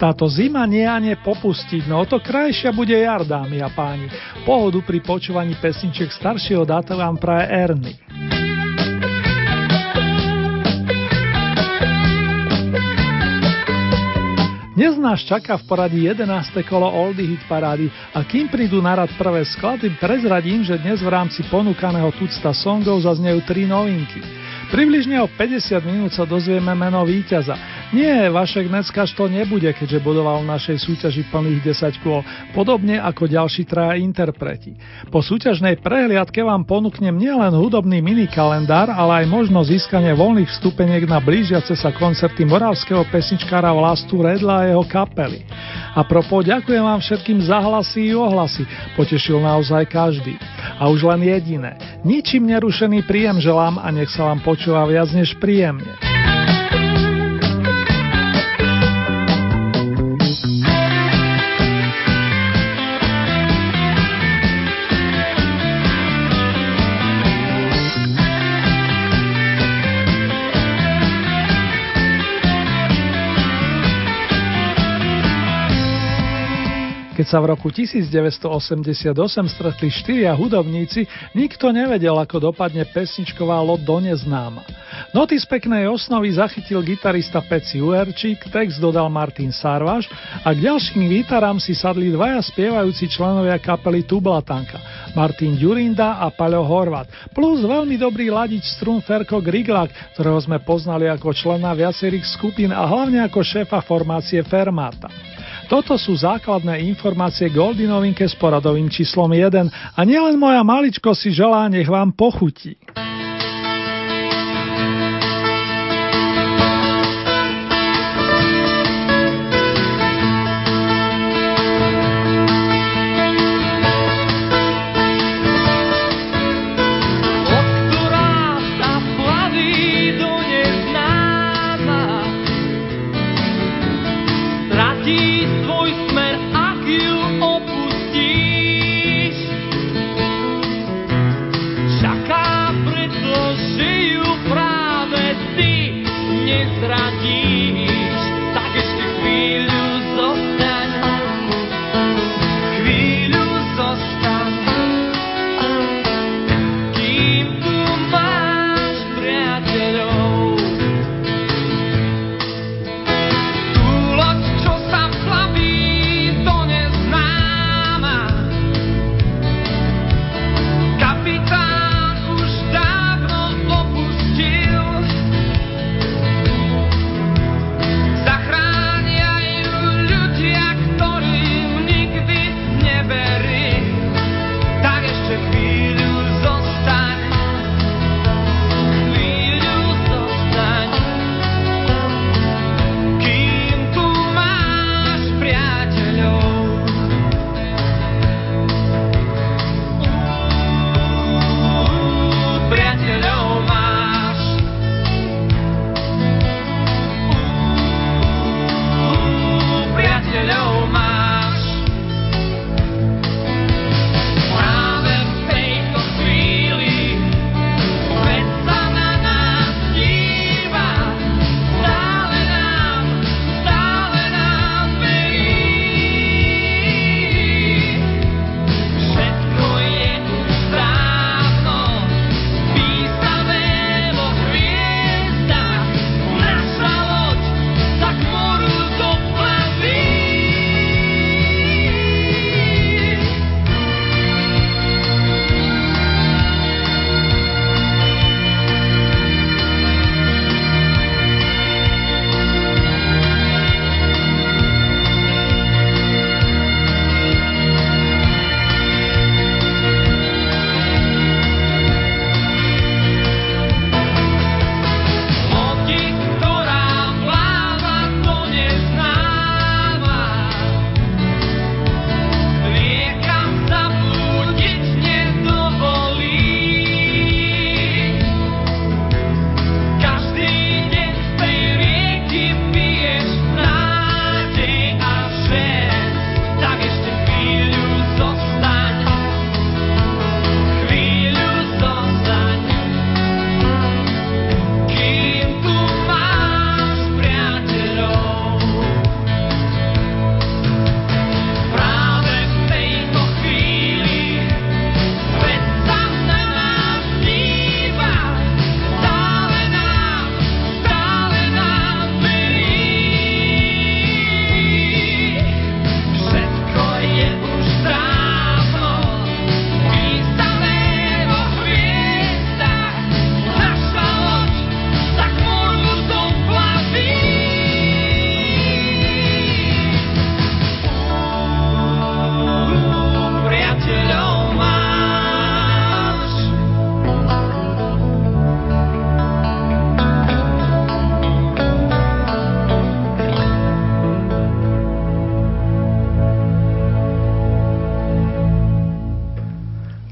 Táto zima nie a nie popustiť, no to krajšia bude jar, dámy a páni. Pohodu pri počúvaní pesničiek staršieho dáta vám praje Erny. Dnes nás čaká v poradí 11. kolo Oldie Hit parády a kým prídu na rad prvé sklady, prezradím, že dnes v rámci ponúkaného tucta songov zaznejú tri novinky. Približne o 50 minút sa dozvieme meno víťaza. Nie, Vašek Neckaš to nebude, keďže bodoval v našej súťaži plných 10 kôl, podobne ako ďalší traja interpreti. Po súťažnej prehliadke vám ponúknem nielen hudobný minikalendár, ale aj možnosť získania voľných vstupeniek na blížiace sa koncerty moravského pesničkára Vlastu Redla a jeho kapely. A propo, ďakujem vám všetkým za hlasy i ohlasy, potešil naozaj každý. A už len jediné, ničím nerušený príjem želám a nech sa vám počúva viac než príjemne. Keď sa v roku 1988 stretli štyria hudobníci, nikto nevedel, ako dopadne pesničková loď do neznáma. Noty z peknej osnovy zachytil gitarista Peci Uerčík, text dodal Martin Sarvaš a k ďalším výtarám si sadli dvaja spievajúci členovia kapely Tublatanka, Martin Ďurinda a Paľo Horvat, plus veľmi dobrý ladič strun Ferko Griglák, ktorého sme poznali ako člena viacerých skupín a hlavne ako šéfa formácie Fermata. Toto sú základné informácie Goldinovinke s poradovým číslom 1 a nielen moja maličko si želá, nech vám pochutí.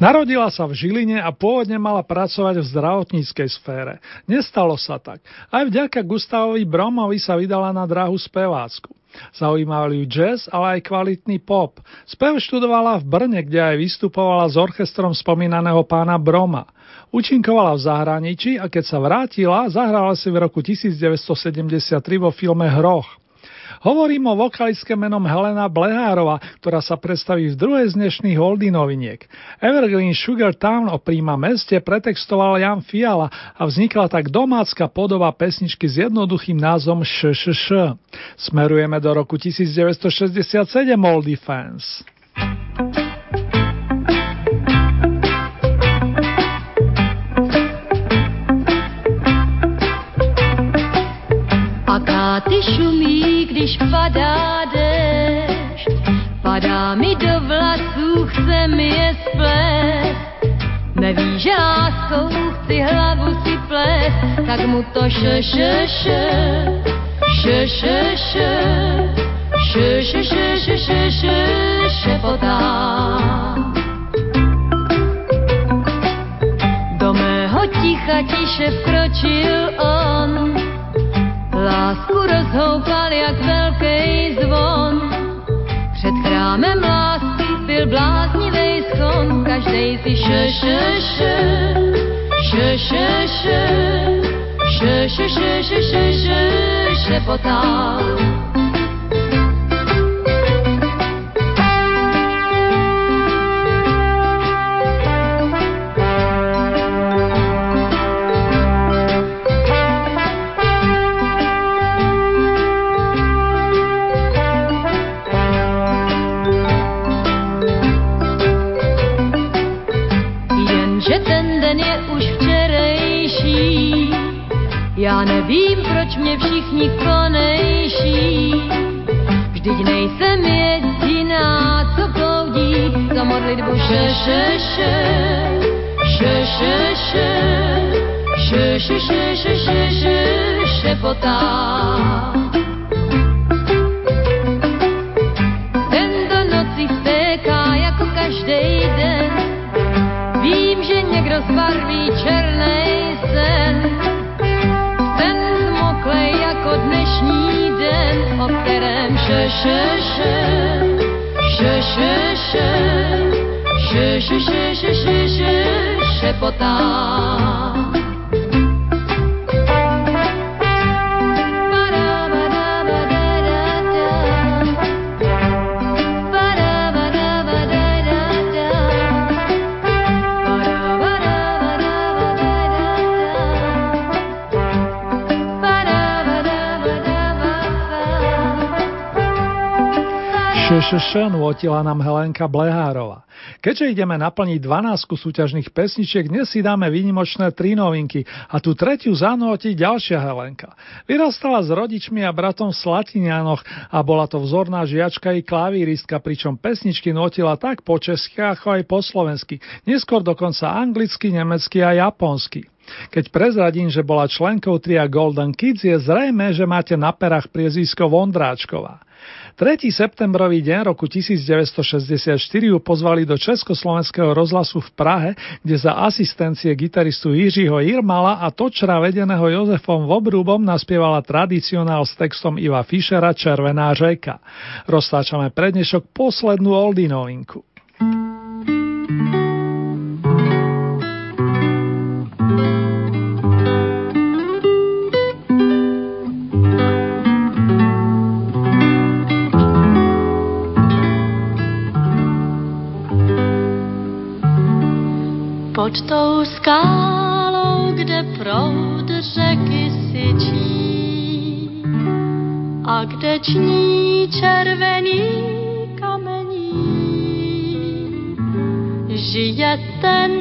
Narodila sa v Žiline a pôvodne mala pracovať v zdravotníckej sfére. Nestalo sa tak. Aj vďaka Gustavovi Bromovi sa vydala na dráhu spevácku. Zaujímal ju jazz, ale aj kvalitný pop. Spev študovala v Brne, kde aj vystupovala s orchestrom spomínaného pána Broma. Učinkovala v zahraničí a keď sa vrátila, zahrala si v roku 1973 vo filme Hroch. Hovorím o vokalistke menom Helena Blehárova, ktorá sa predstaví v druhej z dnešných Oldy noviniek. Evergreen Sugar Town o príjma meste pretextoval Jan Fiala a vznikla tak domácka podoba pesničky s jednoduchým názvom ŠŠŠ. Smerujeme do roku 1967 Oldy Fans. Ty šumí, když padá dešť. Padá mi do vlasů, chce mi je splést. Neví, že láskou chci hlavu si plést, tak mu to še, še, še, še, še, še, še, še, še, še, še, še, šepotá. Do mého ticha tiše vkročil on, Lásku rozhoupal jak velký zvon. Před chrámem lásky byl bláznivý schon, každej si še, še, še, še, še, še, še, še, še, še, še, še, šepotal. Já nevím, proč mě všichni konejší. Vždyť nejsem jediná, co bloudí za modlitbu še, še, še, še, še, še, še, še, še, še, še, še, šepotá. Šepotá. ŠŠŠ nôtila nám Helenka Blehárova. Keďže ideme naplniť 12 súťažných pesničiek, dnes si dáme výnimočné tri novinky a tu tretiu zanúti ďalšia Helenka. Vyrastala s rodičmi a bratom v Slatinianoch a bola to vzorná žiačka i klavíristka, pričom pesničky notila tak po česky ako aj po slovensky, neskôr dokonca anglicky, nemecky a japonsky. Keď prezradím, že bola členkou tria Golden Kids, je zrejme, že máte na perách priezvisko Vondráčková. 3. septembrový deň roku 1964 ju pozvali do Československého rozhlasu v Prahe, kde za asistencie gitaristu Jiřího Irmala a točra vedeného Jozefom Vobrúbom naspievala tradicionál s textom Iva Fischera Červená řeka. Roztáčame prednešok poslednú oldinovinku. Pod tou skálou, kde proud řeky syčí. A kde ční červený kamení, žije ten,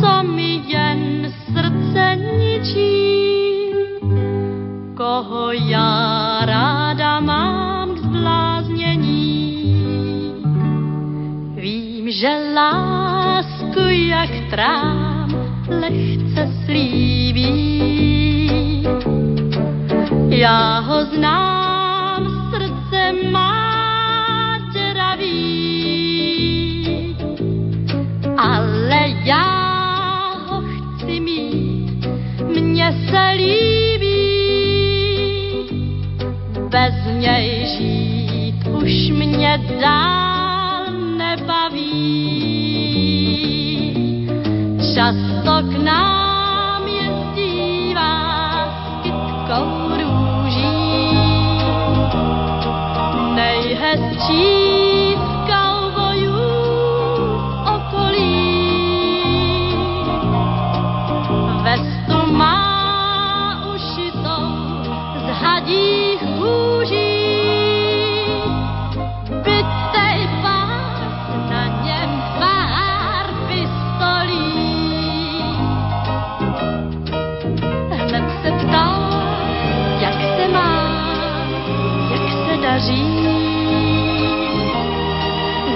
co mi jen srdce ničí, koho já ráda mám k zbláznění. Vím, že lásku jak trám slunečce slíbí. Já ho znám, srdce má děravý, ale já ho chci mít, mně se líbí. Bez něj žít už mě dá.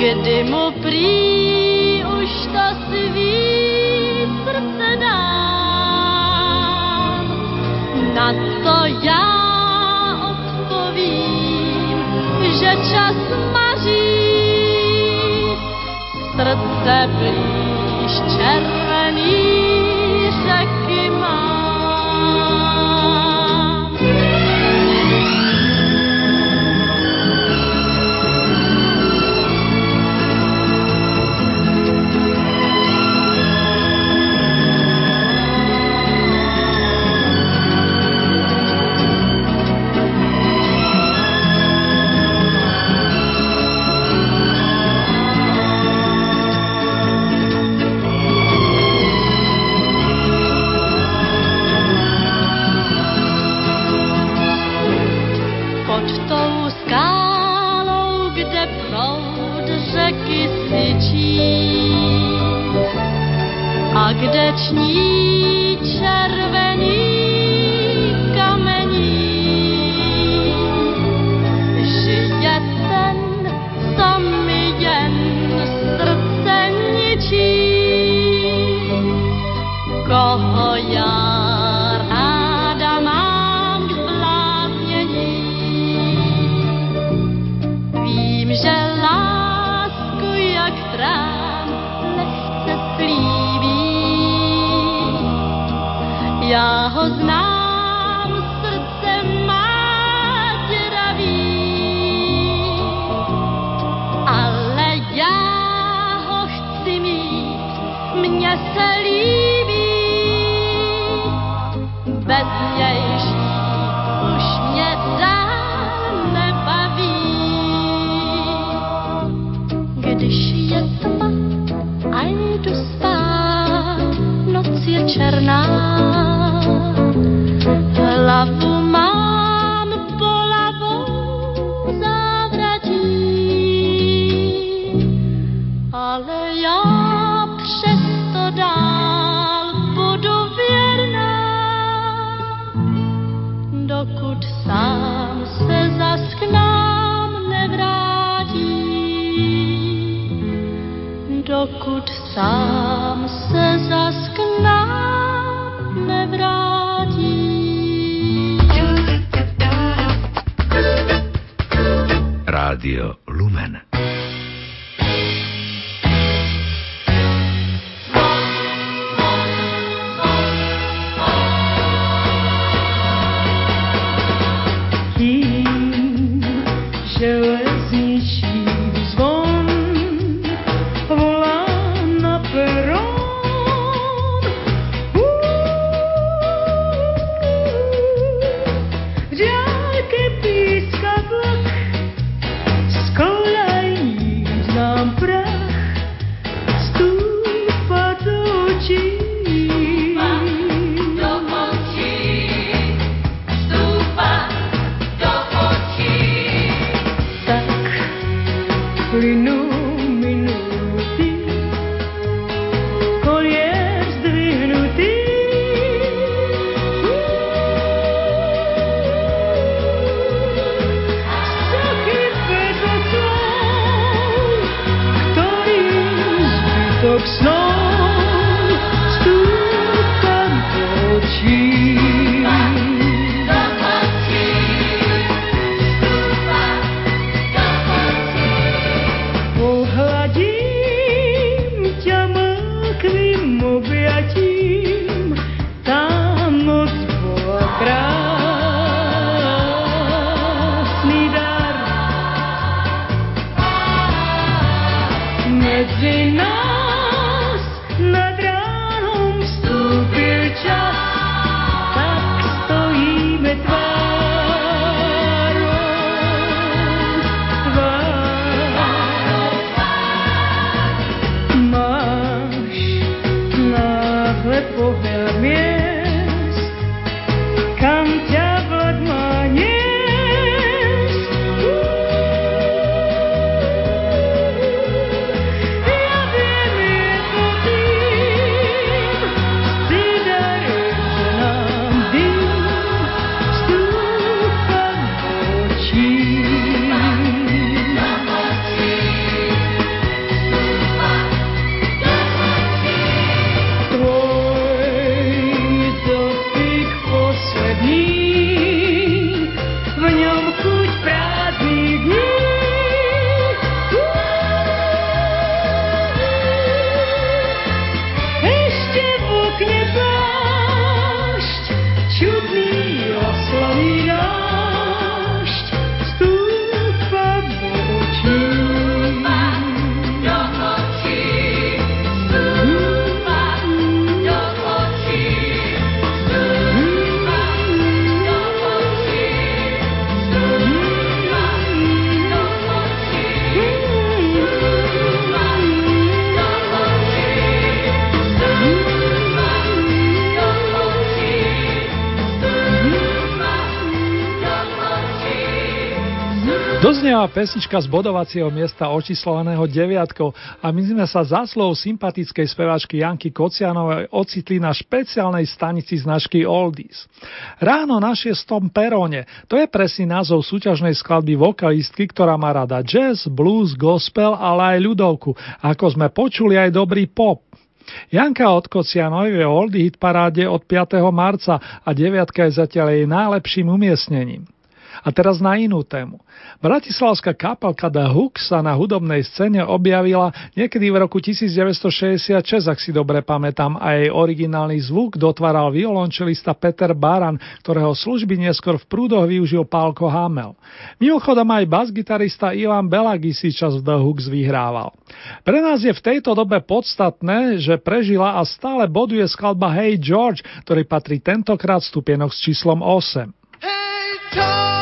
Kdy mu prý už to svý srdce dám. Na to já odpovím, že čas maří, srdce blíž červený now. sám se zas k nám nevrátí. Rádio pesnička z bodovacieho miesta očíslovaného deviatkou a my sme sa za slov sympatickej speváčky Janky Kocianovej ocitli na špeciálnej stanici značky Oldies. Ráno na šiestom peróne, to je presný názov súťažnej skladby vokalistky, ktorá má rada jazz, blues, gospel, ale aj ľudovku, ako sme počuli aj dobrý pop. Janka od Kocianovej je Oldie hit paráde od 5. marca a deviatka je zatiaľ jej najlepším umiestnením. A teraz na inú tému. Bratislavská kapelka The Hook sa na hudobnej scéne objavila niekedy v roku 1966, ak si dobre pamätám, a jej originálny zvuk dotváral violončelista Peter Baran, ktorého služby neskôr v prúdoch využil Pálko Hamel. Mimochodom aj basgitarista Ivan Belagi si čas v The Hooks vyhrával. Pre nás je v tejto dobe podstatné, že prežila a stále boduje skladba Hey George, ktorý patrí tentokrát stupienok s číslom 8. Hey George!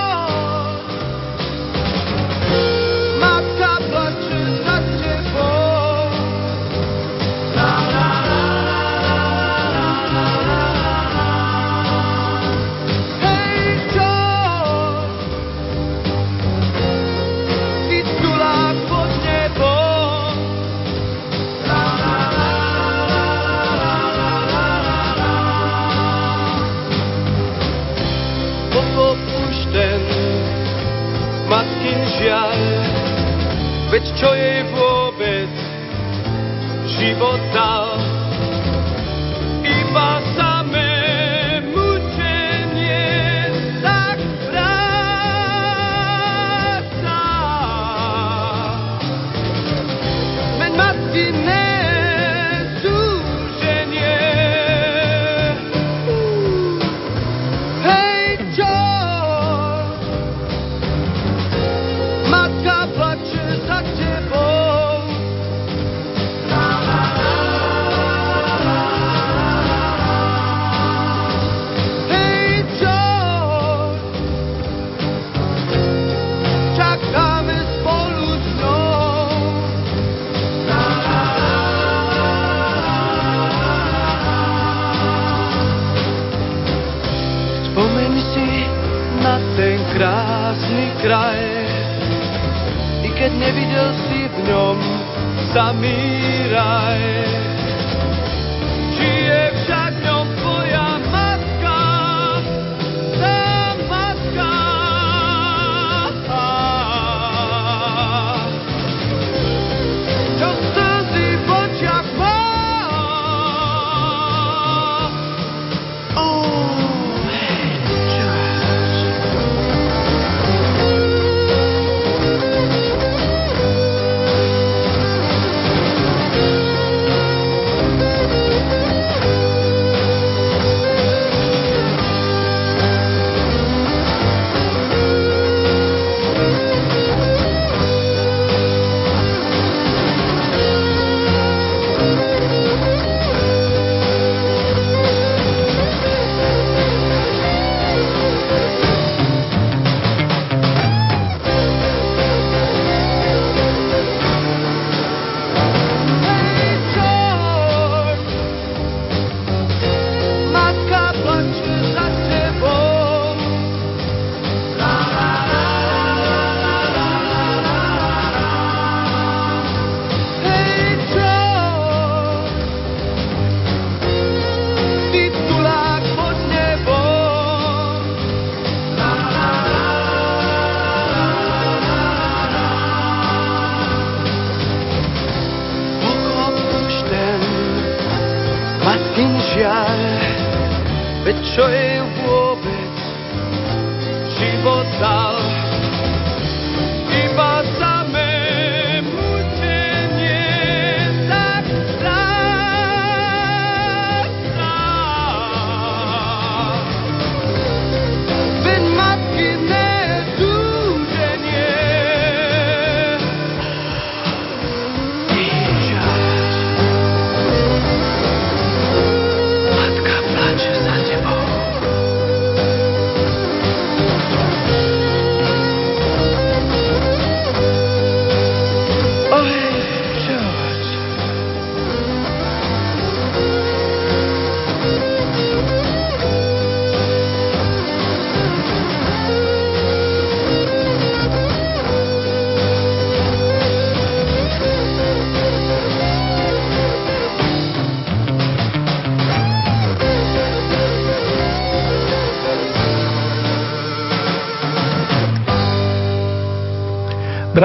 Betxoe guo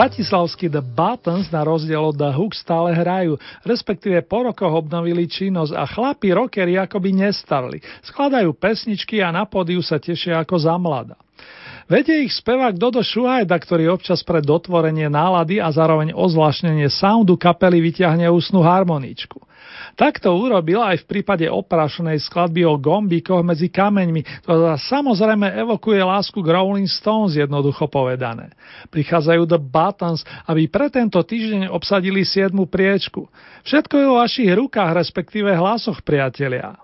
Bratislavský The Buttons na rozdiel od The Hook stále hrajú, respektíve po rokoch obnovili činnosť a chlapi rockery akoby nestarli. Skladajú pesničky a na pódiu sa tešia ako za mlada. Vedie ich spevák Dodo Šuhajda, ktorý občas pre dotvorenie nálady a zároveň ozvláštnenie soundu kapely vyťahne úsnu harmoničku. Tak to urobil aj v prípade oprašenej skladby o gombíkoch medzi kameňmi, ktorá samozrejme evokuje lásku k Rolling Stones, jednoducho povedané. Prichádzajú The Buttons, aby pre tento týždeň obsadili 7. priečku. Všetko je vo vašich rukách, respektíve hlasoch, priatelia.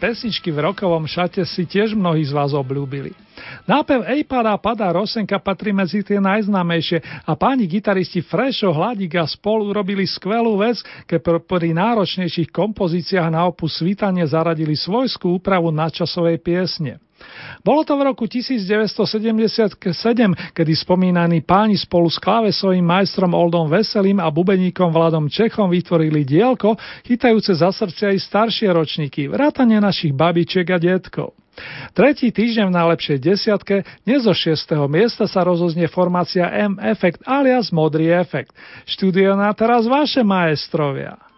Pesničky v rokovom šate si tiež mnohí z vás obľúbili. Nápev Ej padá padá Rosenka patrí medzi tie najznámejšie a páni gitaristi Frešo, Hladík a spolu urobili skvelú vec, keď pri náročnejších kompozíciách na opus svítanie zaradili svojskú úpravu nadčasovej piesne. Bolo to v roku 1977, kedy spomínaní páni spolu s klávesovým majstrom Oldom Veselým a bubeníkom Vladom Čechom vytvorili dielko, chytajúce za srdce aj staršie ročníky, vrátane našich babičiek a detkov. Tretí týždeň v najlepšej desiatke, dnes zo 6. miesta sa rozoznie formácia M-Effect alias Modrý efekt. Štúdio na teraz vaše maestrovia.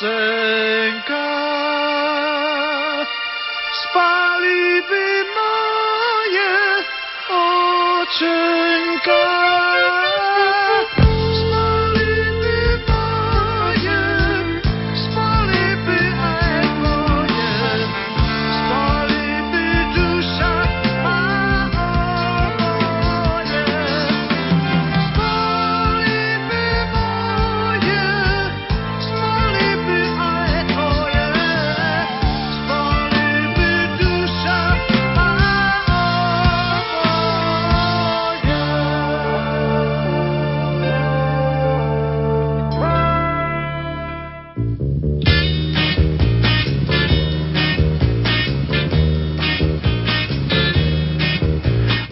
Rosenka. Spali by moje očenka.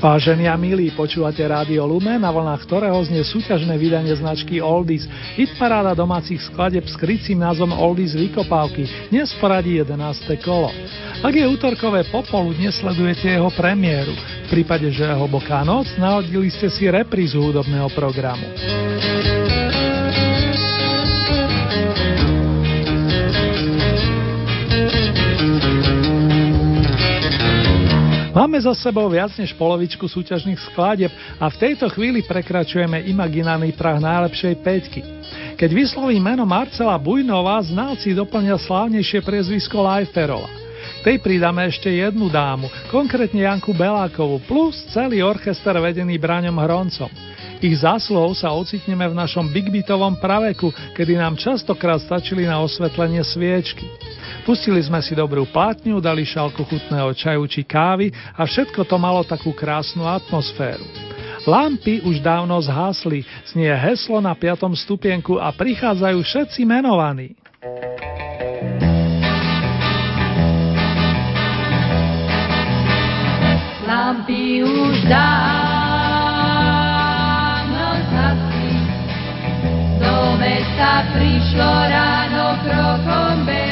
Vážení a milí, počúvate Rádio Lumen, na vlnách ktorého znie súťažné vydanie značky Oldies, hit paráda domácich skladeb s krycím názvom Oldies Vykopávky, dnes poradí 11. kolo. Ak je útorkové popoludne, sledujete jeho premiéru. V prípade, že je hlboká noc, nahodili ste si reprízu hudobného programu. Máme za sebou viac než polovičku súťažných skladieb a v tejto chvíli prekračujeme imaginárny prah najlepšej peťky. Keď vysloví meno Marcela Bujnová, znalci doplnia slávnejšie priezvisko Lajferova. Tej pridáme ešte jednu dámu, konkrétne Janku Belákovú, plus celý orchester vedený Braňom Hroncom. Ich zásluhou sa ocitneme v našom big praveku, kedy nám častokrát stačili na osvetlenie sviečky. Pustili sme si dobrú plátňu, dali šálku chutného čaju či kávy a všetko to malo takú krásnu atmosféru. Lampy už dávno zhasli, znie heslo na piatom stupienku a prichádzajú všetci menovaní. Lampy už dávno zhasli, do mesta prišlo ráno krokom belasí.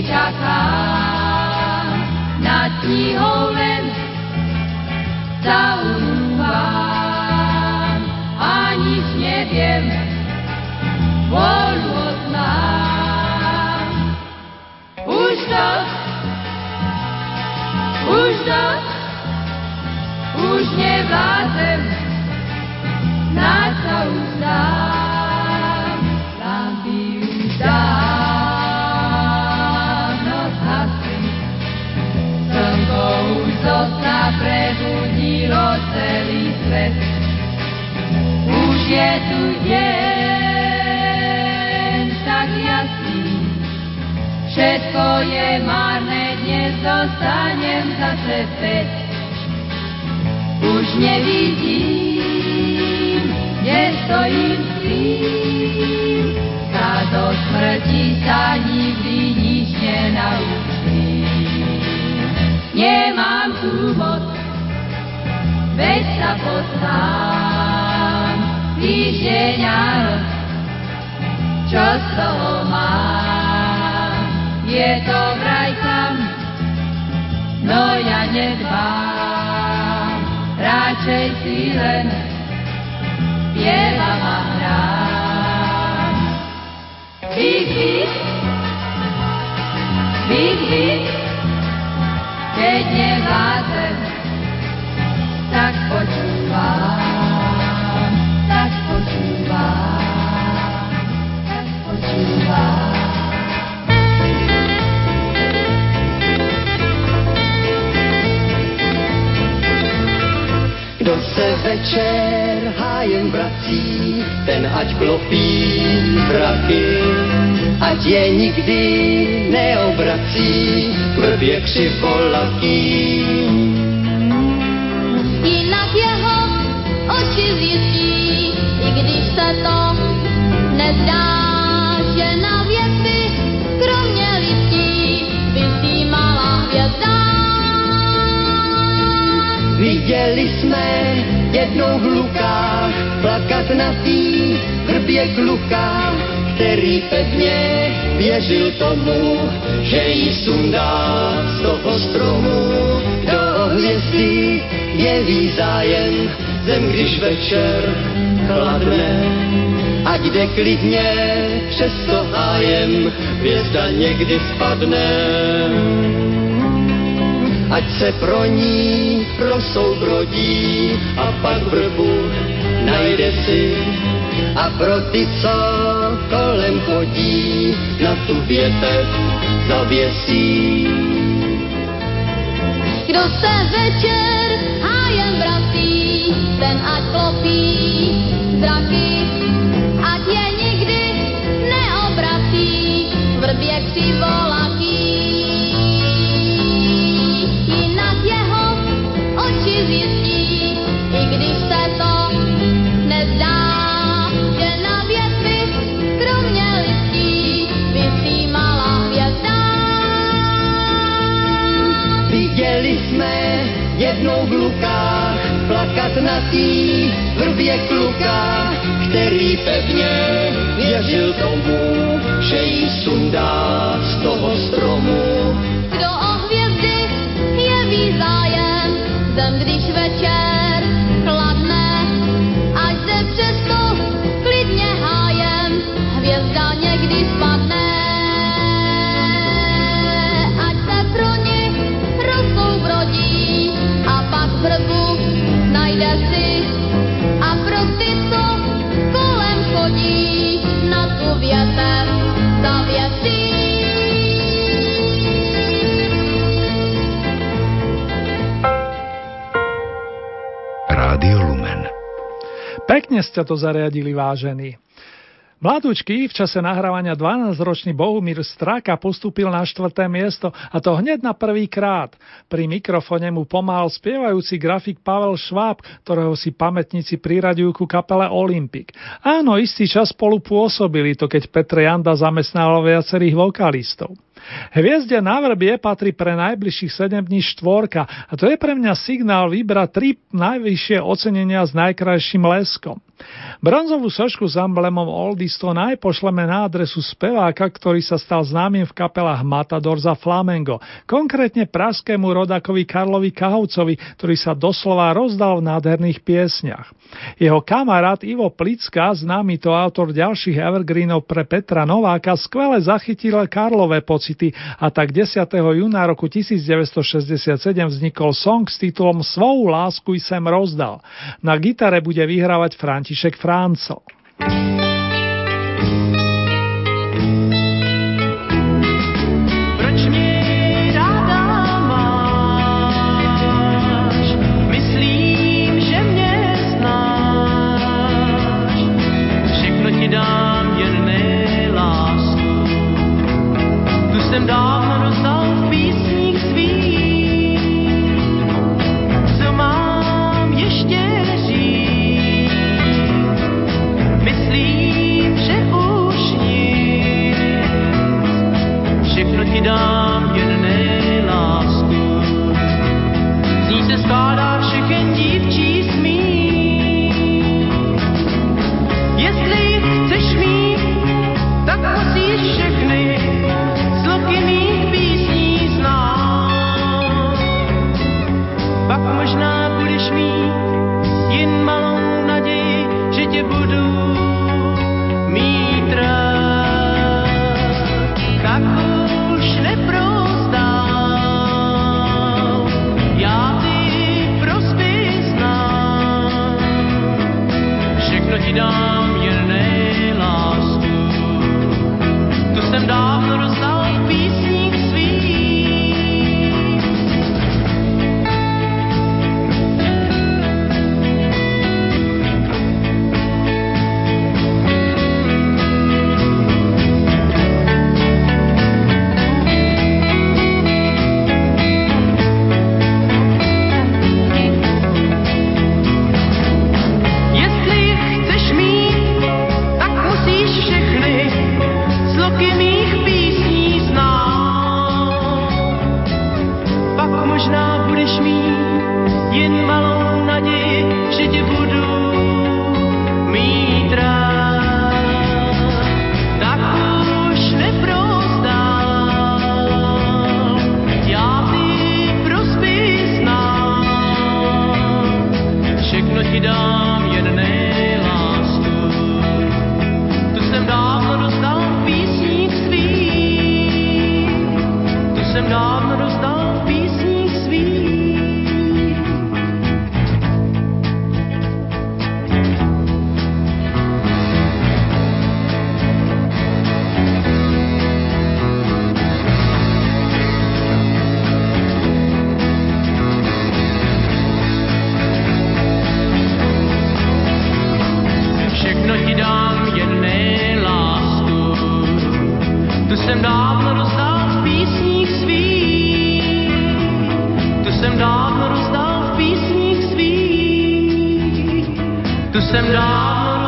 nečakám, nad knihou len zaunúvam a nič neviem, vôľu odnám. Už to, už to, už nevládzem, je tu deň tak jasný, všetko je marné, dnes dostanem zase späť. Už nevidím, kde stojím s tým, do smrti sa nikdy nič nenaučím. Nemám tu moc, veď sa poznám, týždeň a noc, čo z toho mám. Je to vraj tam, no ja nedbám, radšej si len spievam a hrám. Big, big, big, big, keď nevládzem, tak počúvam, Kdo se večer hájem vrací, ten ať klopí mraky, ať je nikdy neobrací k vrbě křivolatý. Jinak jeho oči zjistí, i když se to nezdá, Viděli jsme jednou v lukách plakat na tý vrbě kluka, který pevně věřil tomu, že jí sundá z toho stromu do hvězdy jeví zájem zem, když večer chladne. Ať jde klidně přes to hájem, hvězda někdy spadne. Ať se pro ní prosoubrodí a pak vrbu najde si a pro ty, co kolem chodí, na tu větev zavěsí. Kdo se večer hájem vrací, ten ať klopí zraky, ať je nikdy neobrací, vrbě křivolatý. Plakat na tý vrbě kluka, který pevně věřil tomu, že jí sundá z toho stromu. Pekne ste to zariadili, vážení. Mladúčky v čase nahrávania 12-ročný Bohumír Straka postúpil na štvrté miesto a to hneď na prvý krát. Pri mikrofone mu pomáhal spievajúci grafik Pavel Šváb, ktorého si pamätníci priraďujú ku kapele Olympic. Áno, istý čas spolu pôsobili to, keď Petr Janda zamestnával viacerých vokalistov. Hviezde na vrbie patrí pre najbližších 7 dní štvorka a to je pre mňa signál vybrať tri najvyššie ocenenia s najkrajším leskom. Bronzovú sošku s emblemom Oldies to najpošleme na adresu speváka, ktorý sa stal známym v kapelách Matador za Flamengo, konkrétne praskému rodakovi Karlovi Kahovcovi, ktorý sa doslova rozdal v nádherných piesniach. Jeho kamarát Ivo Plicka, známy to autor ďalších evergreenov pre Petra Nováka, skvele zachytil Karlové pocity a tak 10. júna roku 1967 vznikol song s titulom Svou lásku sem rozdal. Na gitare bude vyhrávať František Franco. Proč jsem dávno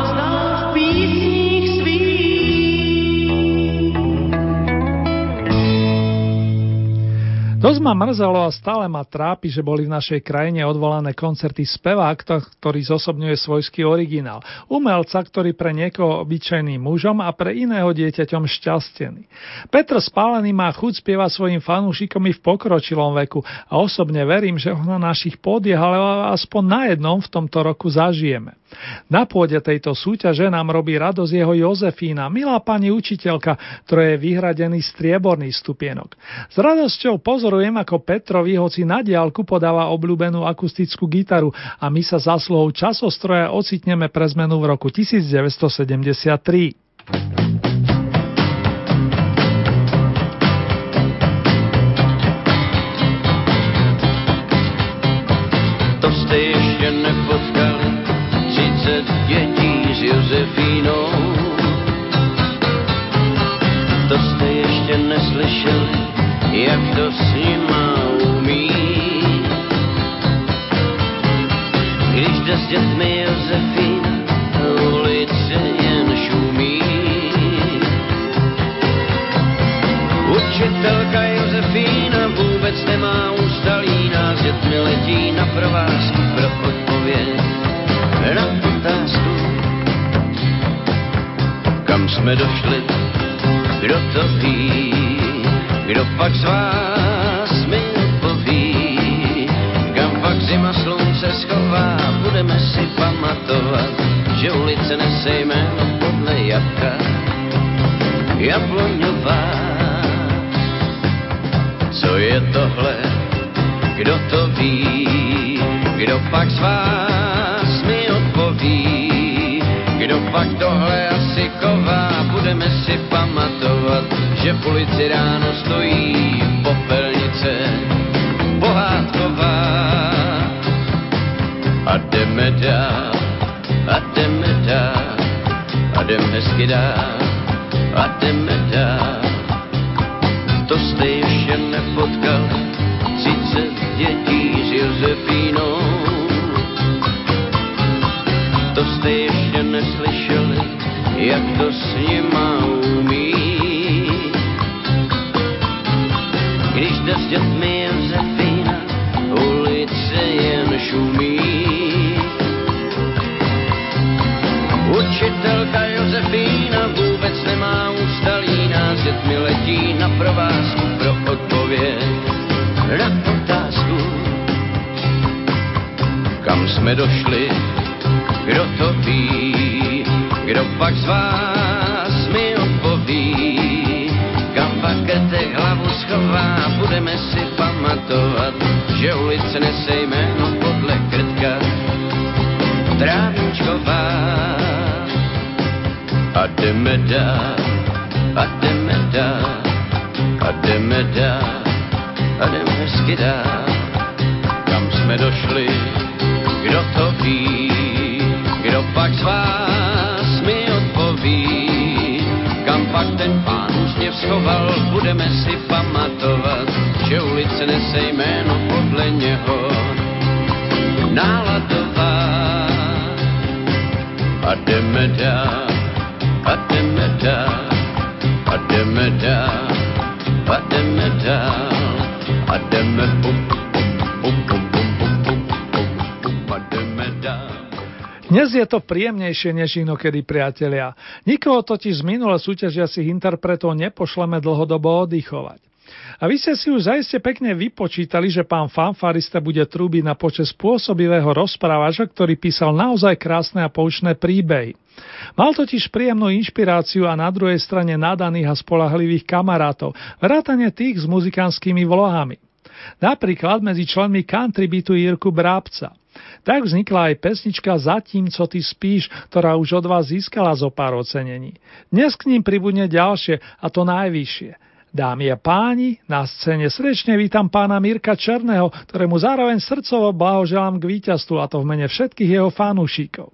Dosť ma mrzelo a stále ma trápi, že boli v našej krajine odvolané koncerty speváka, ktorý zosobňuje svojský originál. Umelca, ktorý pre niekoho obyčajným mužom a pre iného dieťaťom šťastený. Petr Spálený má chuť spievať svojim fanúšikom i v pokročilom veku a osobne verím, že ho na našich pódiach ale aspoň na jednom v tomto roku zažijeme. Na pôde tejto súťaže nám robí radosť jeho Jozefína, milá pani učiteľka, ktorá je vyhradený strieborný stupienok. S radosťou pozorujem, ako Petrovi hoci na diálku podáva obľúbenú akustickú gitaru a my sa zasluhou časostroja ocitneme pre zmenu v roku 1973. To jak to s nima umí. Když jde s dětmi Josefína, ulice jen šumí. Učitelka Josefína vůbec nemá ústalí, nás dětmi letí na provázku pro odpověď na otázku. Kam jsme došli, kdo to ví, pak z vás mi odpoví, kam pak zima slunce schová, budeme si pamatovat, že ulice nese jméno podle jabka, Jabloňová. Co je tohle, kdo to ví, kdo pak z vás mi odpoví, kdo pak tohle asi ková, budeme si pamatovat, že v ulici ráno stojí popelnice pohádková. A jdeme dál, a jdeme dál, a jdeme hezky dál, a jdeme dál. To jste ještě nepotkali, 30 dětí s Josefínou. To jste ještě neslyšeli, jak to s nima umí. Když jde s dětmi Josefína, ulice jen šumí. Učitelka Josefína vůbec nemá ústalí, nás dětmi letí na provázku pro odpověď na otázku. Kam jsme došli, kdo pak z vás mi odpoví, kam pak krtek hlavu schová, budeme si pamatovat, že ulice nese jméno podle krtka Trávničková. A jdeme dál, a jdeme dál, a jdeme dál, a jdeme hezky dál. Kam jsme došli, kdo to ví, kdo pak z vás odpoví, kam pak ten pán úsměv schoval, budeme si pamatovat, že ulice nese jméno podle něho. Náladová a jdeme dál, a jdeme dál, a jdeme dál, a jdeme dál, a jdeme up, Dnes je to príjemnejšie než inokedy, priatelia. Nikoho totiž z minule súťažiacich interpretov nepošleme dlhodobo oddychovať. A vy ste si už zaiste pekne vypočítali, že pán fanfarista bude trúbiť na počas spôsobivého rozprávača, ktorý písal naozaj krásne a poučné príbehy. Mal totiž príjemnú inšpiráciu a na druhej strane nadaných a spolahlivých kamarátov, vrátane tých s muzikánskymi vlohami. Napríklad medzi členmi country bytu Jirku Brábca – tak vznikla aj pesnička Zatím, co ty spíš, ktorá už od vás získala zo pár ocenení. Dnes k ním pribudne ďalšie, a to najvyššie. Dámy a páni, na scéne srdečne vítam pána Mirka Černého, ktorému zároveň srdcovo blahoželám k víťazstvu a to v mene všetkých jeho fanúšikov.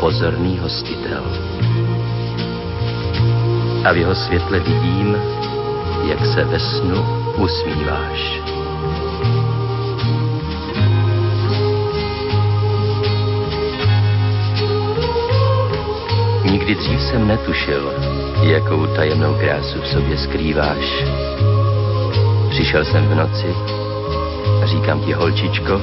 pozorný hostitel. A v jeho světle vidím, jak se ve snu usmíváš. Nikdy dřív jsem netušil, jakou tajemnou krásu v sobě skrýváš. Přišel jsem v noci a říkám ti, holčičko,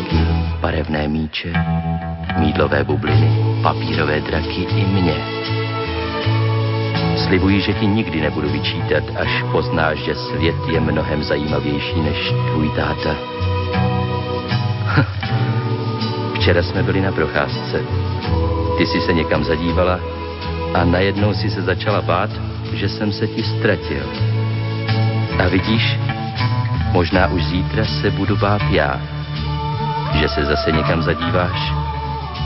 barevné míče, mídlové bubliny, papírové draky i mě. Slibuji, že ti nikdy nebudu vyčítat, až poznáš, že svět je mnohem zajímavější než tvůj táta. Včera jsme byli na procházce. Ty jsi se někam zadívala a najednou si se začala bát, že jsem se ti ztratil. A vidíš, možná už zítra se budu bát já že se zase někam zadíváš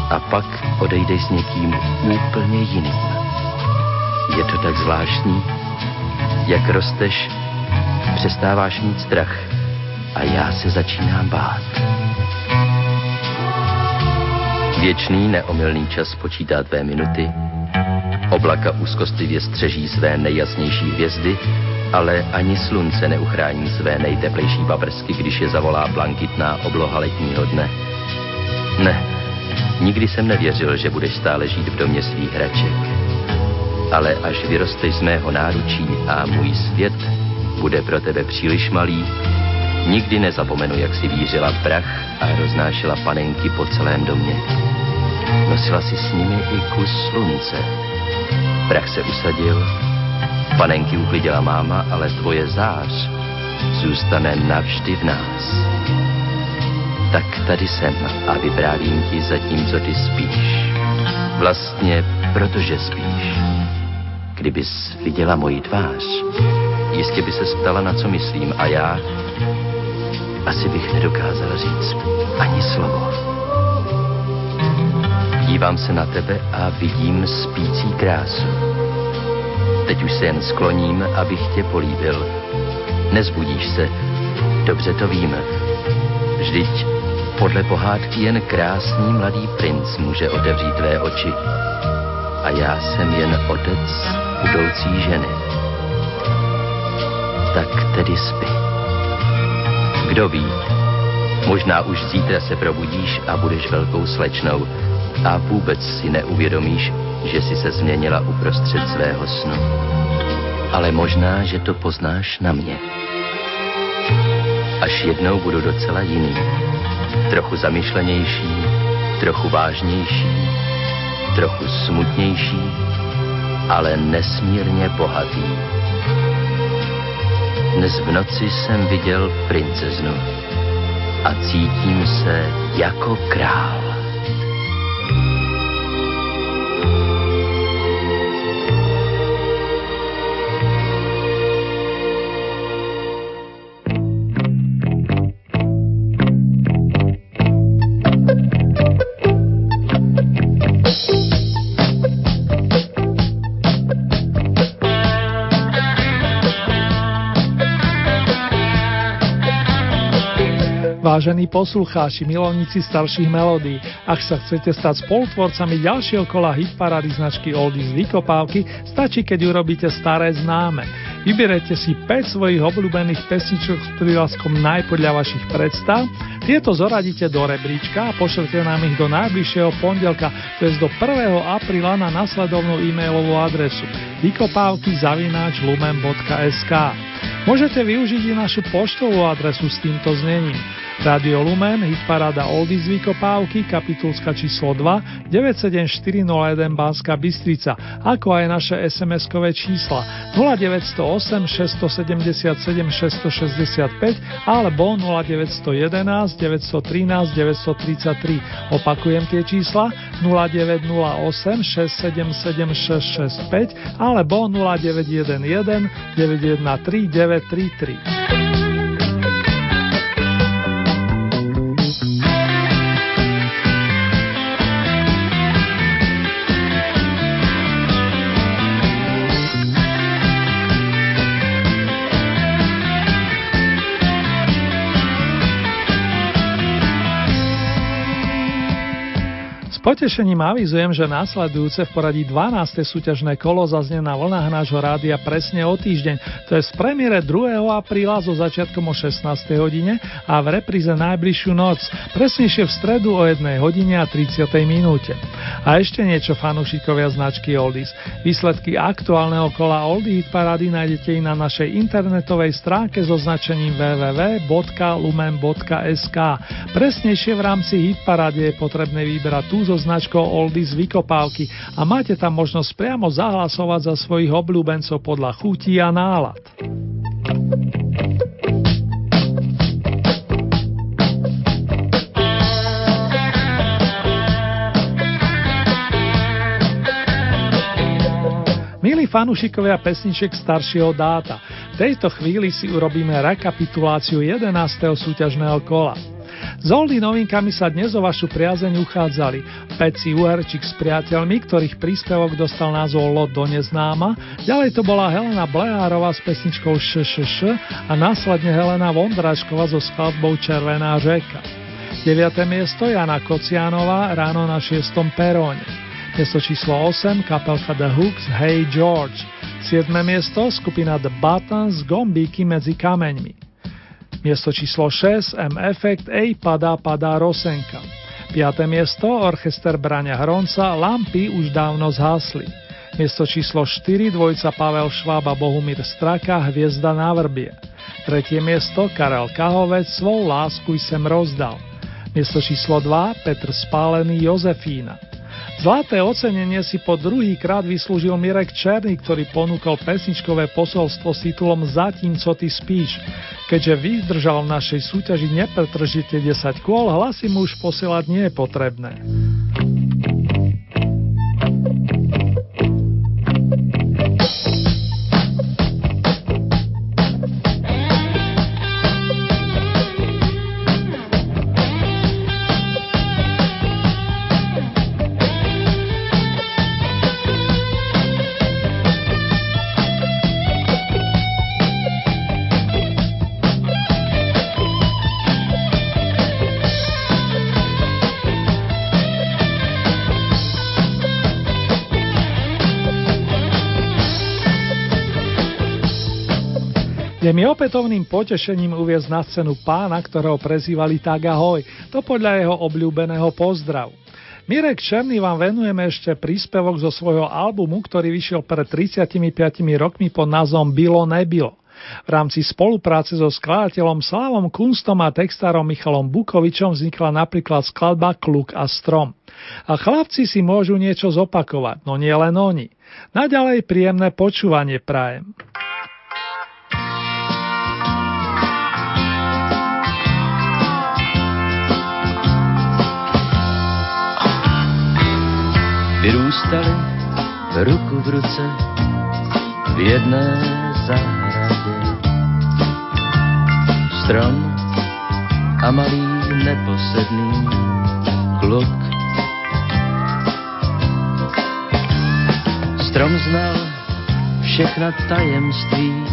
a pak odejdeš s někým úplně jiným. Je to tak zvláštní, jak rosteš, přestáváš mít strach a já se začínám bát. Věčný neomylný čas počítá tvé minuty, oblaka úzkostlivě střeží své nejjasnější hvězdy ale ani slunce neuchrání své nejteplejší paprsky, když je zavolá blankitná obloha letního dne. Ne, nikdy jsem nevěřil, že budeš stále žít v domě svých hraček. Ale až vyrosteš z mého náručí a můj svět bude pro tebe příliš malý, nikdy nezapomenu, jak si vířila prach a roznášela panenky po celém domě. Nosila si s nimi i kus slunce. Prach se usadil Panenky uklidila máma, ale tvoje zář zůstane navždy v nás. Tak tady jsem a vyprávím ti co ty spíš. Vlastně protože spíš. Kdybys viděla moji tvář, jistě by se ptala, na co myslím a já asi bych nedokázal říct ani slovo. Dívám se na tebe a vidím spící krásu Teď už se jen skloním, abych tě políbil. Nezbudíš se, Dobře to víme. Vždyť podle pohádky jen krásný mladý princ může otevřít tvé oči. A já jsem jen otec budoucí ženy. Tak tedy spí. Kdo ví, možná už zítra se probudíš a budeš velkou slečnou a vůbec si neuvědomíš, že si se změnila uprostřed svého snu. Ale možná, že to poznáš na mě. Až jednou budu docela jiný. Trochu zamyšlenější, trochu vážnější, trochu smutnější, ale nesmírně bohatý. Dnes v noci jsem viděl princeznu a cítím se jako král. Vážení poslucháči, milovníci starších melódií, ak sa chcete stať spolutvorcami ďalšieho kola hitparády značky Oldies Vykopávky, stačí, keď urobíte staré známe. Vyberete si 5 svojich obľúbených pesničok s prívlaskom najpodľa vašich predstav, tieto zoradíte do rebríčka a pošlete nám ich do najbližšieho pondelka, to je do 1. apríla na nasledovnú e-mailovú adresu vykopávky zavináč lumen.sk. Môžete využiť i našu poštovú adresu s týmto znením. Radio Lumen, hitparáda Oldies Vykopávky, kapitulska číslo 2, 97401 Banská Bystrica, ako aj naše SMS-kové čísla 0908 677 665 alebo 0911 913 933. Opakujem tie čísla 0908 677 665 alebo 0911 913 933. potešením avizujem, že následujúce v poradí 12. súťažné kolo zaznie na vlnách nášho rádia presne o týždeň, to je z premiére 2. apríla so začiatkom o 16. hodine a v repríze najbližšiu noc, presnejšie v stredu o 1 hodine a 30. minúte. A ešte niečo fanúšikovia značky Oldies. Výsledky aktuálneho kola Oldie Hit Parady nájdete i na našej internetovej stránke so značením www.lumen.sk. Presnejšie v rámci Hit je potrebné vybrať tú zo so značkou Oldies Vykopávky a máte tam možnosť priamo zahlasovať za svojich obľúbencov podľa chutí a nálad. Milí fanúšikovia pesniček staršieho dáta, v tejto chvíli si urobíme rekapituláciu 11. súťažného kola. S Oldy novinkami sa dnes o vašu priazeň uchádzali Peci Uherčík s priateľmi, ktorých príspevok dostal názov Lot do neznáma, ďalej to bola Helena Blehárová s pesničkou ŠŠŠ a následne Helena Vondrášková so skladbou Červená řeka. 9. miesto Jana Kocianová ráno na 6. peróne. Miesto číslo 8 kapelka The Hooks Hey George. 7. miesto skupina The Buttons Gombíky medzi kameňmi. Miesto číslo 6 M Effect Ej padá, padá Rosenka. 5. miesto Orchester Braňa Hronca Lampy už dávno zhasli. Miesto číslo 4 dvojca Pavel Švába Bohumír Straka Hviezda na vrbie. Tretie miesto Karel Kahovec Svou lásku sem rozdal. Miesto číslo 2 Petr Spálený Jozefína. Zlaté ocenenie si po druhý krát vyslúžil Mirek Černý, ktorý ponúkol pesničkové posolstvo s titulom Zatím, co ty spíš. Keďže vydržal v našej súťaži nepretržite 10 kôl, hlasy mu už posielať nie je potrebné. Je mi opätovným potešením uviezť na scénu pána, ktorého prezývali tak ahoj, to podľa jeho obľúbeného pozdravu. Mirek Černý vám venujeme ešte príspevok zo svojho albumu, ktorý vyšiel pred 35 rokmi pod názvom Bilo nebylo. V rámci spolupráce so skladateľom Slavom Kunstom a textárom Michalom Bukovičom vznikla napríklad skladba Kluk a strom. A chlapci si môžu niečo zopakovať, no nie len oni. Naďalej príjemné počúvanie prajem. Vyrůstali ruku v ruce v jedné zahradě. Strom a malý neposedný kluk. Strom znal všechna tajemství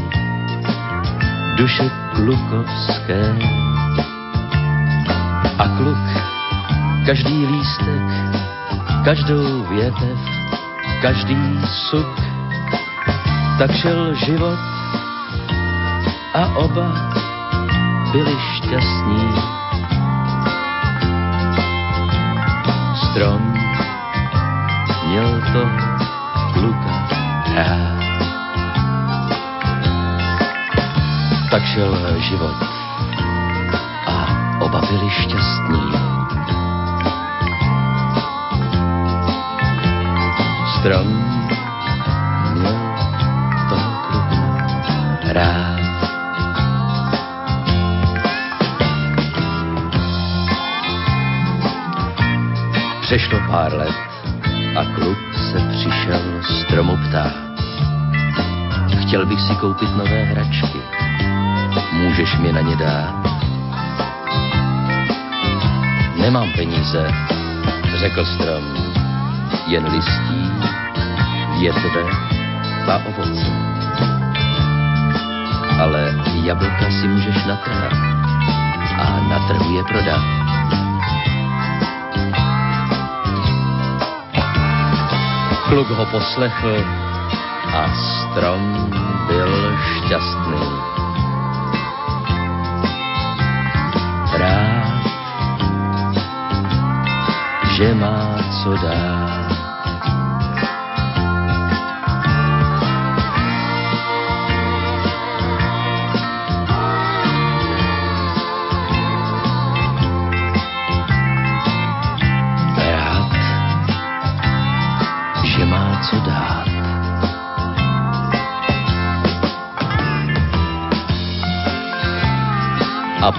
duše klukovské. A kluk každý lístek každou větev, každý suk, tak šel život a oba byli šťastní. Strom měl to kluka rád. Tak šel život a oba byli šťastní. Strom měl kluka rád. Přešlo pár let a kluk se přišel stromu ptá. Chtěl bych si koupit nové hračky. Můžeš mi na ně dát? Nemám peníze, řekl strom, jen listí větve a ovoce. Ale jablka si můžeš natrhat a na trhu je prodat. Kluk ho poslechl a strom byl šťastný. Rád, že má co dát.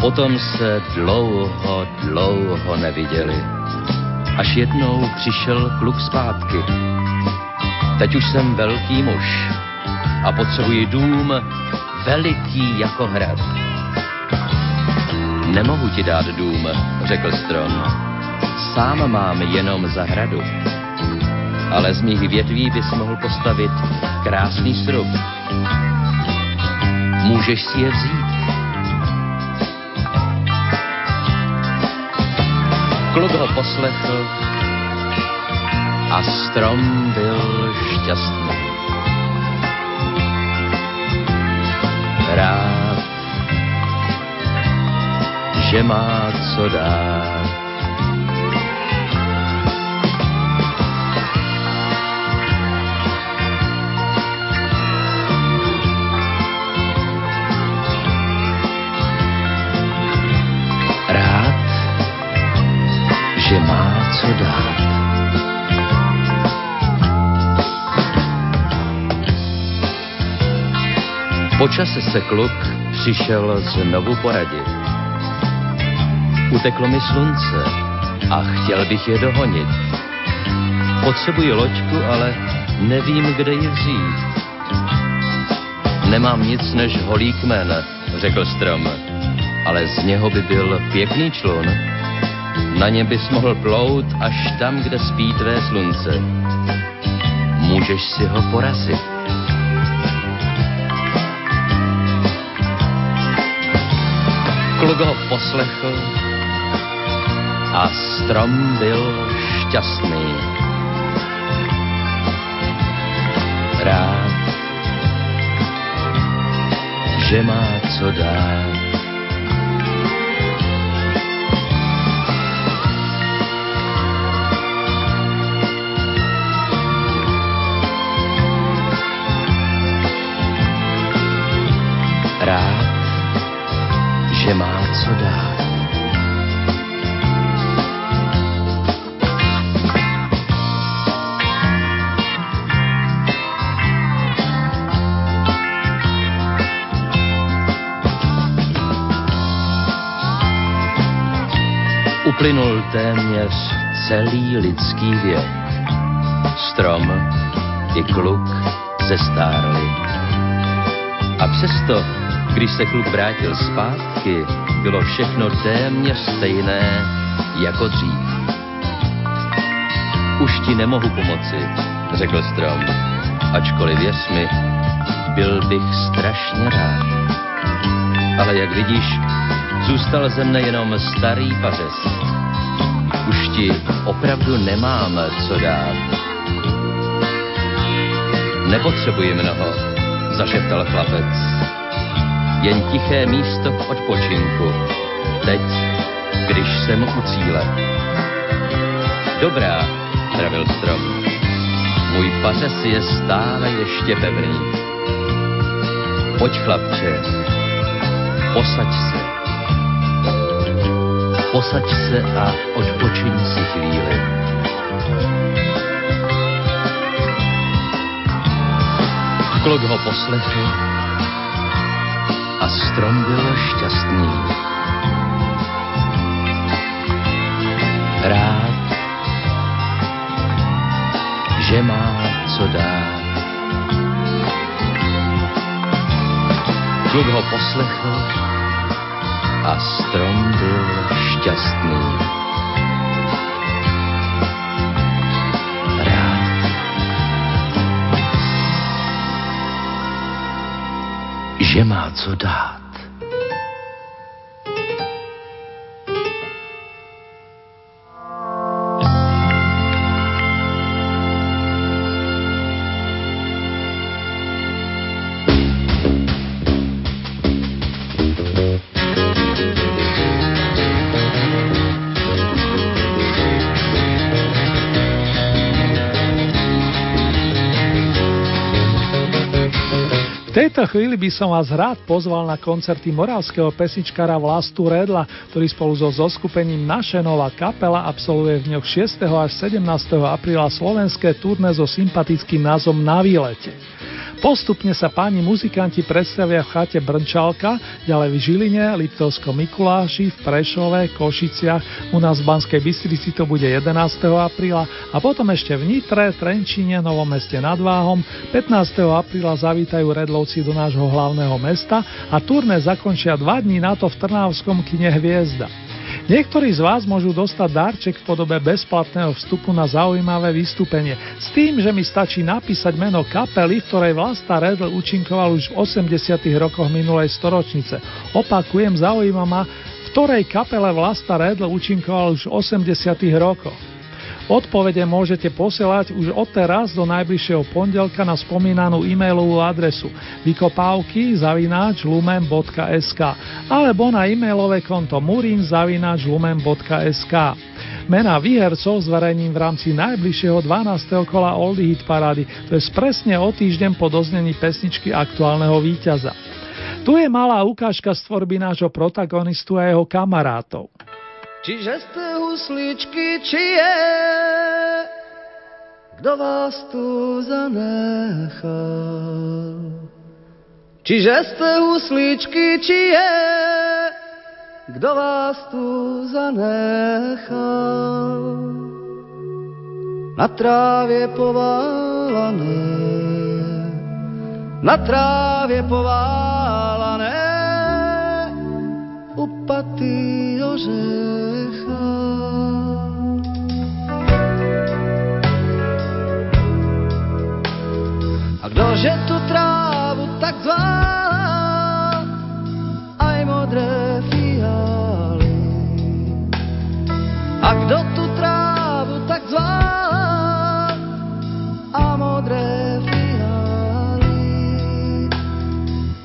Potom se dlouho, dlouho neviděli. Až jednou přišel kluk zpátky. Teď už jsem velký muž a potřebuji dům veliký jako hrad. Nemohu ti dát dům, řekl strom. Sám mám jenom zahradu. Ale z mých větví bys mohl postavit krásný srub. Můžeš si je vzít Kluk ho poslechl a strom byl šťastný. Rád, že má co dát. Co dát. Po se kluk přišel znovu poradit. Uteklo mi slunce a chtěl bych je dohonit. Potřebuji loďku, ale nevím, kde ji vzít. Nemám nic než holý kmen, řekl strom, ale z něho by byl pěkný člun na ně bys mohl plout až tam, kde spí tvé slunce. Můžeš si ho porazit. Kluk ho poslechl a strom byl šťastný. Rád, že má co dát. Co. Uplynul téměř celý lidský věk. Strom i kluk zestárli. A přesto, když se kluk vrátil zpátky, bylo všechno téměř stejné jako dřív. Už ti nemohu pomoci, řekl strom, ačkoliv věř mi, byl bych strašně rád. Ale jak vidíš, zůstal ze mne jenom starý pařez. Už ti opravdu nemám co dát. Nepotřebuji mnoho, zašeptal chlapec. Jen tiché místo k odpočinku. Teď, když jsem u cíle. Dobrá, pravil strom. Můj pařez je stále ještě pevný. Pojď, chlapče, posaď se. Posaď se a odpočiň si chvíli. Kluk ho poslechl a strom byl šťastný. Rád, že má co dát. Kluk ho poslechl a strom byl šťastný. Že má co dát. Chvíli by som vás rád pozval na koncerty moravského pesničkára Vlastu Redla, ktorý spolu so zoskupením Naše nová kapela absolvuje v dňoch 6. až 17. apríla slovenské turné so sympatickým názvom Na výlete. Postupne sa páni muzikanti predstavia v chate Brnčalka, ďalej v Žiline, Liptovskom Mikuláši, v Prešove, Košiciach, u nás v Banskej Bystrici to bude 11. apríla a potom ešte v Nitre, Trenčine, Novom meste nad Váhom 15. apríla zavítajú Redlovci do nášho hlavného mesta a turné zakončia dva dní na to v Trnavskom kine Hviezda. Niektorí z vás môžu dostať darček v podobe bezplatného vstupu na zaujímavé vystúpenie s tým, že mi stačí napísať meno kapely, v ktorej Vlasta Redl účinkoval už v 80. rokoch minulej storočnice. Opakujem, zaujíma ma, v ktorej kapele Vlasta Redl účinkoval už v 80. rokoch. Odpovede môžete posielať už odteraz do najbližšieho pondelka na spomínanú e-mailovú adresu vykopávky zavináč lumen.sk alebo na e-mailové konto murin. Mená výhercov zverejním v rámci najbližšieho 12. kola Oldie Hit Parady, to je presne o týždeň po doznení pesničky aktuálneho víťaza. Tu je malá ukážka z tvorby nášho protagonistu a jeho kamarátov. Čiže ste husličky, či je, kdo vás tu zanechal? Čiže ste husličky, či je, kdo vás tu zanechal? Na trávě poválané, na trávě poválané, upatý ořecha. A kdože tu trávu tak zvá, aj modré fialy. A kdo tu trávu tak zvá, a modré fialy.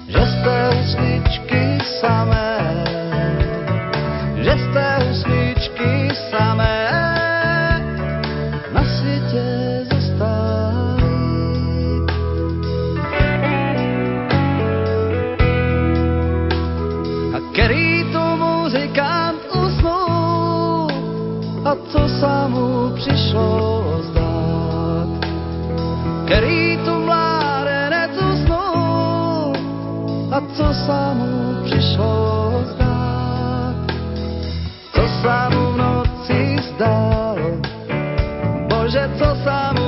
Že ste usmieli a co sa mu prišlo zdá. Co sa mu v noci zdalo, Bože, co sa mu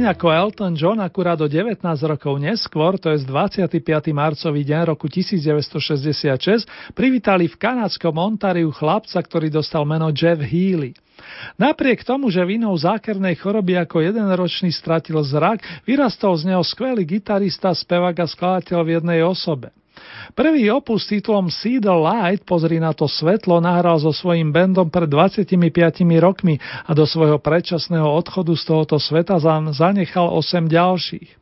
Deň ako Elton John akurát do 19 rokov neskôr, to je 25. marcový deň roku 1966, privítali v kanadskom Ontariu chlapca, ktorý dostal meno Jeff Healy. Napriek tomu, že vinou zákernej choroby ako jeden ročný stratil zrak, vyrastol z neho skvelý gitarista, spevák a skladateľ v jednej osobe. Prvý opus s titulom See the Light, pozri na to svetlo, nahral so svojím bandom pred 25 rokmi a do svojho predčasného odchodu z tohoto sveta zanechal 8 ďalších.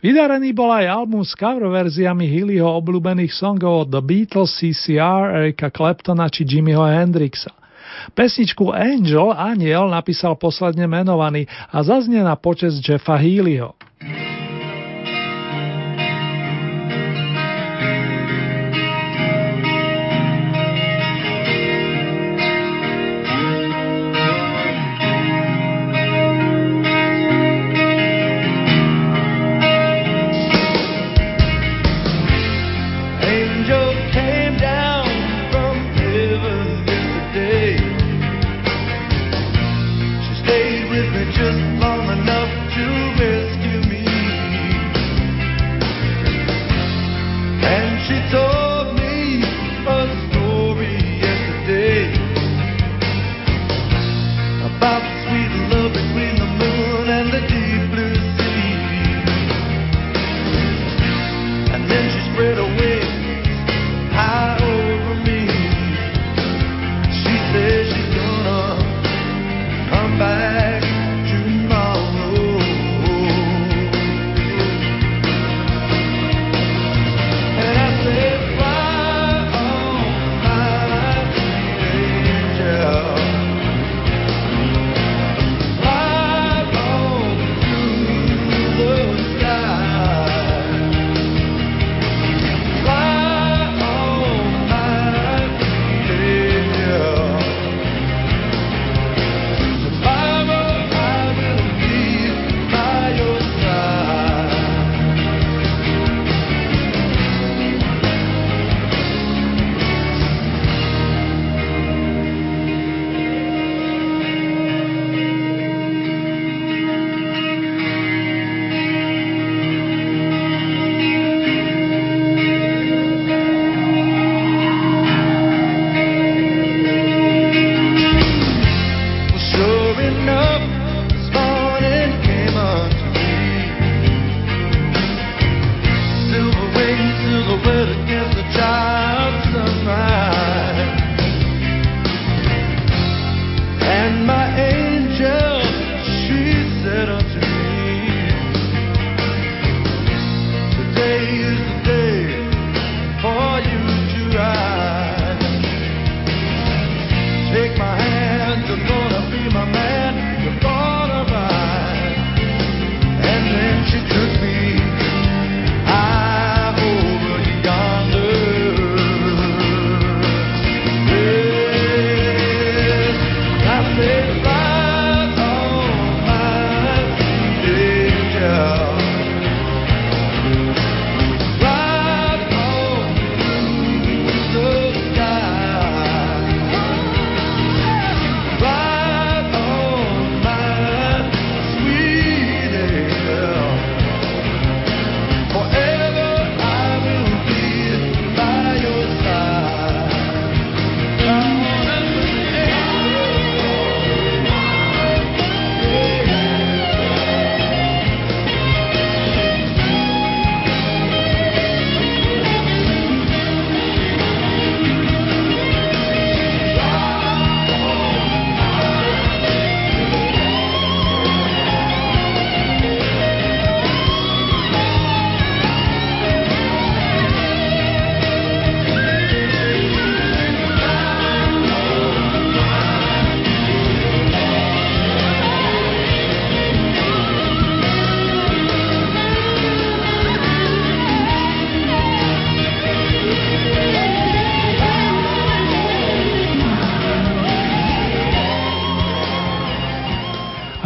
Vydarený bol aj album s cover verziami Hillyho obľúbených songov od The Beatles, CCR, Erika Claptona či Jimmyho Hendrixa. Pesničku Angel, Aniel, napísal posledne menovaný a zaznie na počas Jeffa Healyho.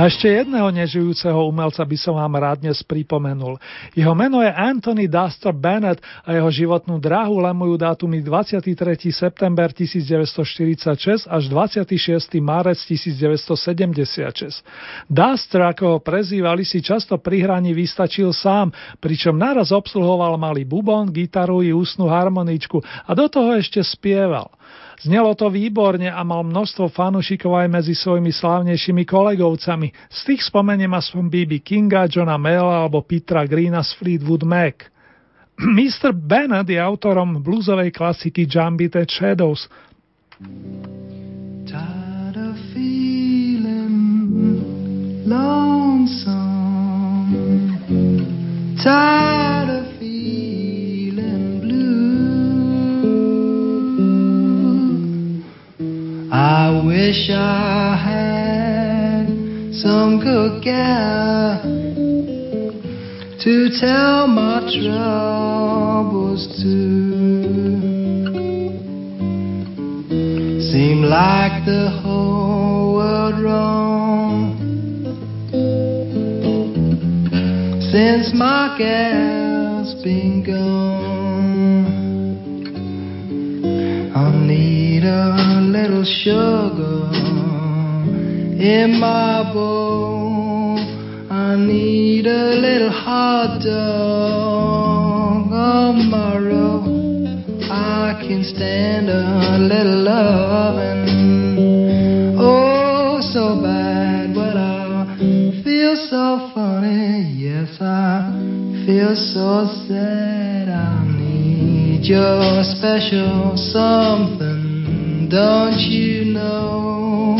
Ešte jedného nežijúceho umelca by som vám rád dnes pripomenul. Jeho meno je Anthony Duster Bennett a jeho životnú dráhu lemujú dátumy 23. september 1946 až 26. marec 1976. Duster, ako ho prezývali, si často pri hraní vystačil sám, pričom naraz obsluhoval malý bubon, gitaru i ústnu harmoničku a do toho ešte spieval. Znelo to výborne a mal množstvo fanúšikov aj medzi svojimi slávnejšími kolegovcami. Z tých spomeniem aspoň BB Kinga, Johna Mayla alebo Petra Greena z Fleetwood Mac. Mr. Bennett je autorom bluesovej klasiky Jumpy the Shadows. Tired of feeling lonesome Tired of I wish I had some good gal to tell my troubles to. Seem like the whole world wrong since my gal's been gone. Need a little sugar in my bowl. I need a little hot dog on my. I can stand a little loving. Oh, so bad, but I feel so funny. Yes, I feel so sad. I need your special something don't you know?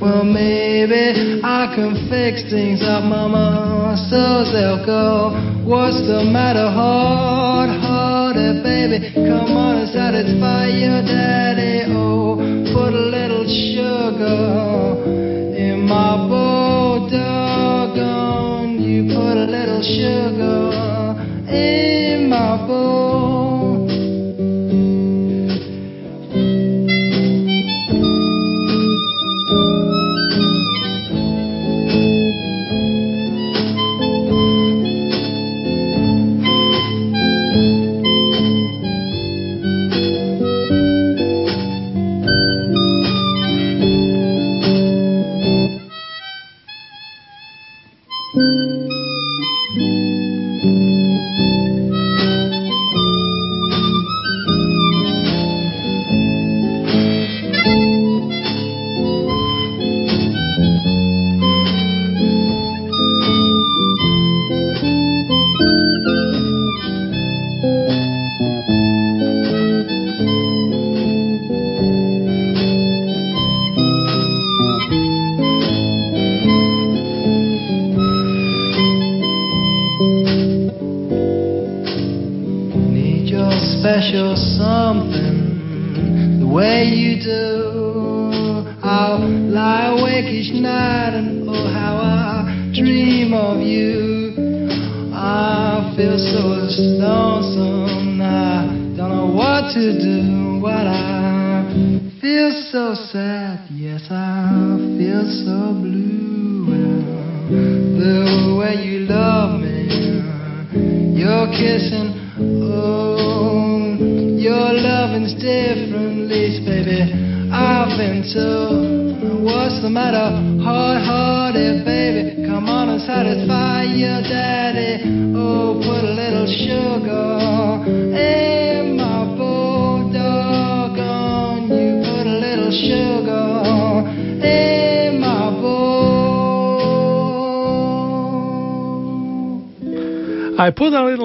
Well, maybe I can fix things up, mama, so they'll go. What's the matter, hard hearted baby? Come on and satisfy your daddy. Oh, put a little sugar in my bowl, doggone. You put a little sugar in my bowl.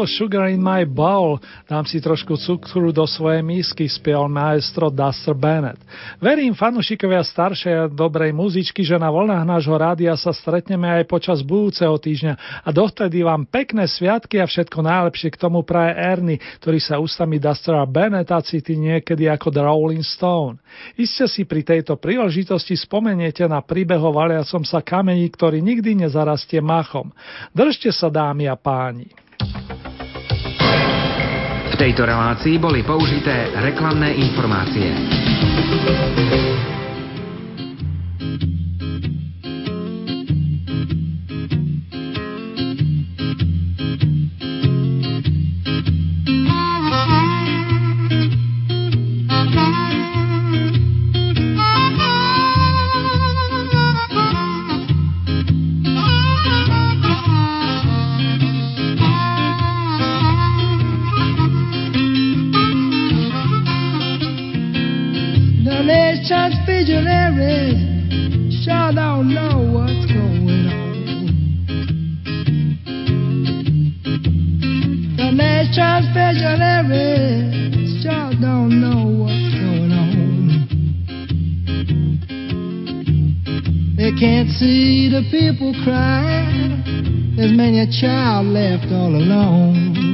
Sugar in my bowl, dám si trošku cukru do svojej misky, spieval maestro Duster Bennett. Verím, fanušikovia staršej a dobrej muzičky, že na voľnách nášho rádia sa stretneme aj počas budúceho týždňa a dovtedy vám pekné sviatky a všetko najlepšie k tomu praje Ernie, ktorý sa ústami Dustera Bennetta cíti niekedy ako The Rolling Stone. Iste si pri tejto príležitosti spomeniete na príbeh o valiacom sa kamení, ktorý nikdy nezarastie machom. Držte sa dámy a páni. V tejto relácii boli použité reklamné informácie. Nation's vigilantes sure don't know what's going on. The nation's vigilantes sure don't know what's going on. They can't see the people crying. There's many a child left all alone.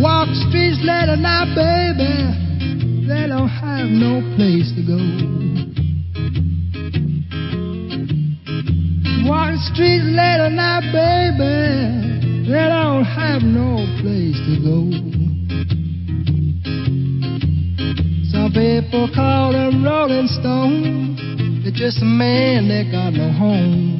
Walk the streets late at night, baby. They don't have no place to go. Walk the streets late at night, baby. They don't have no place to go. Some people call them Rolling Stones. They're just a man that got no home.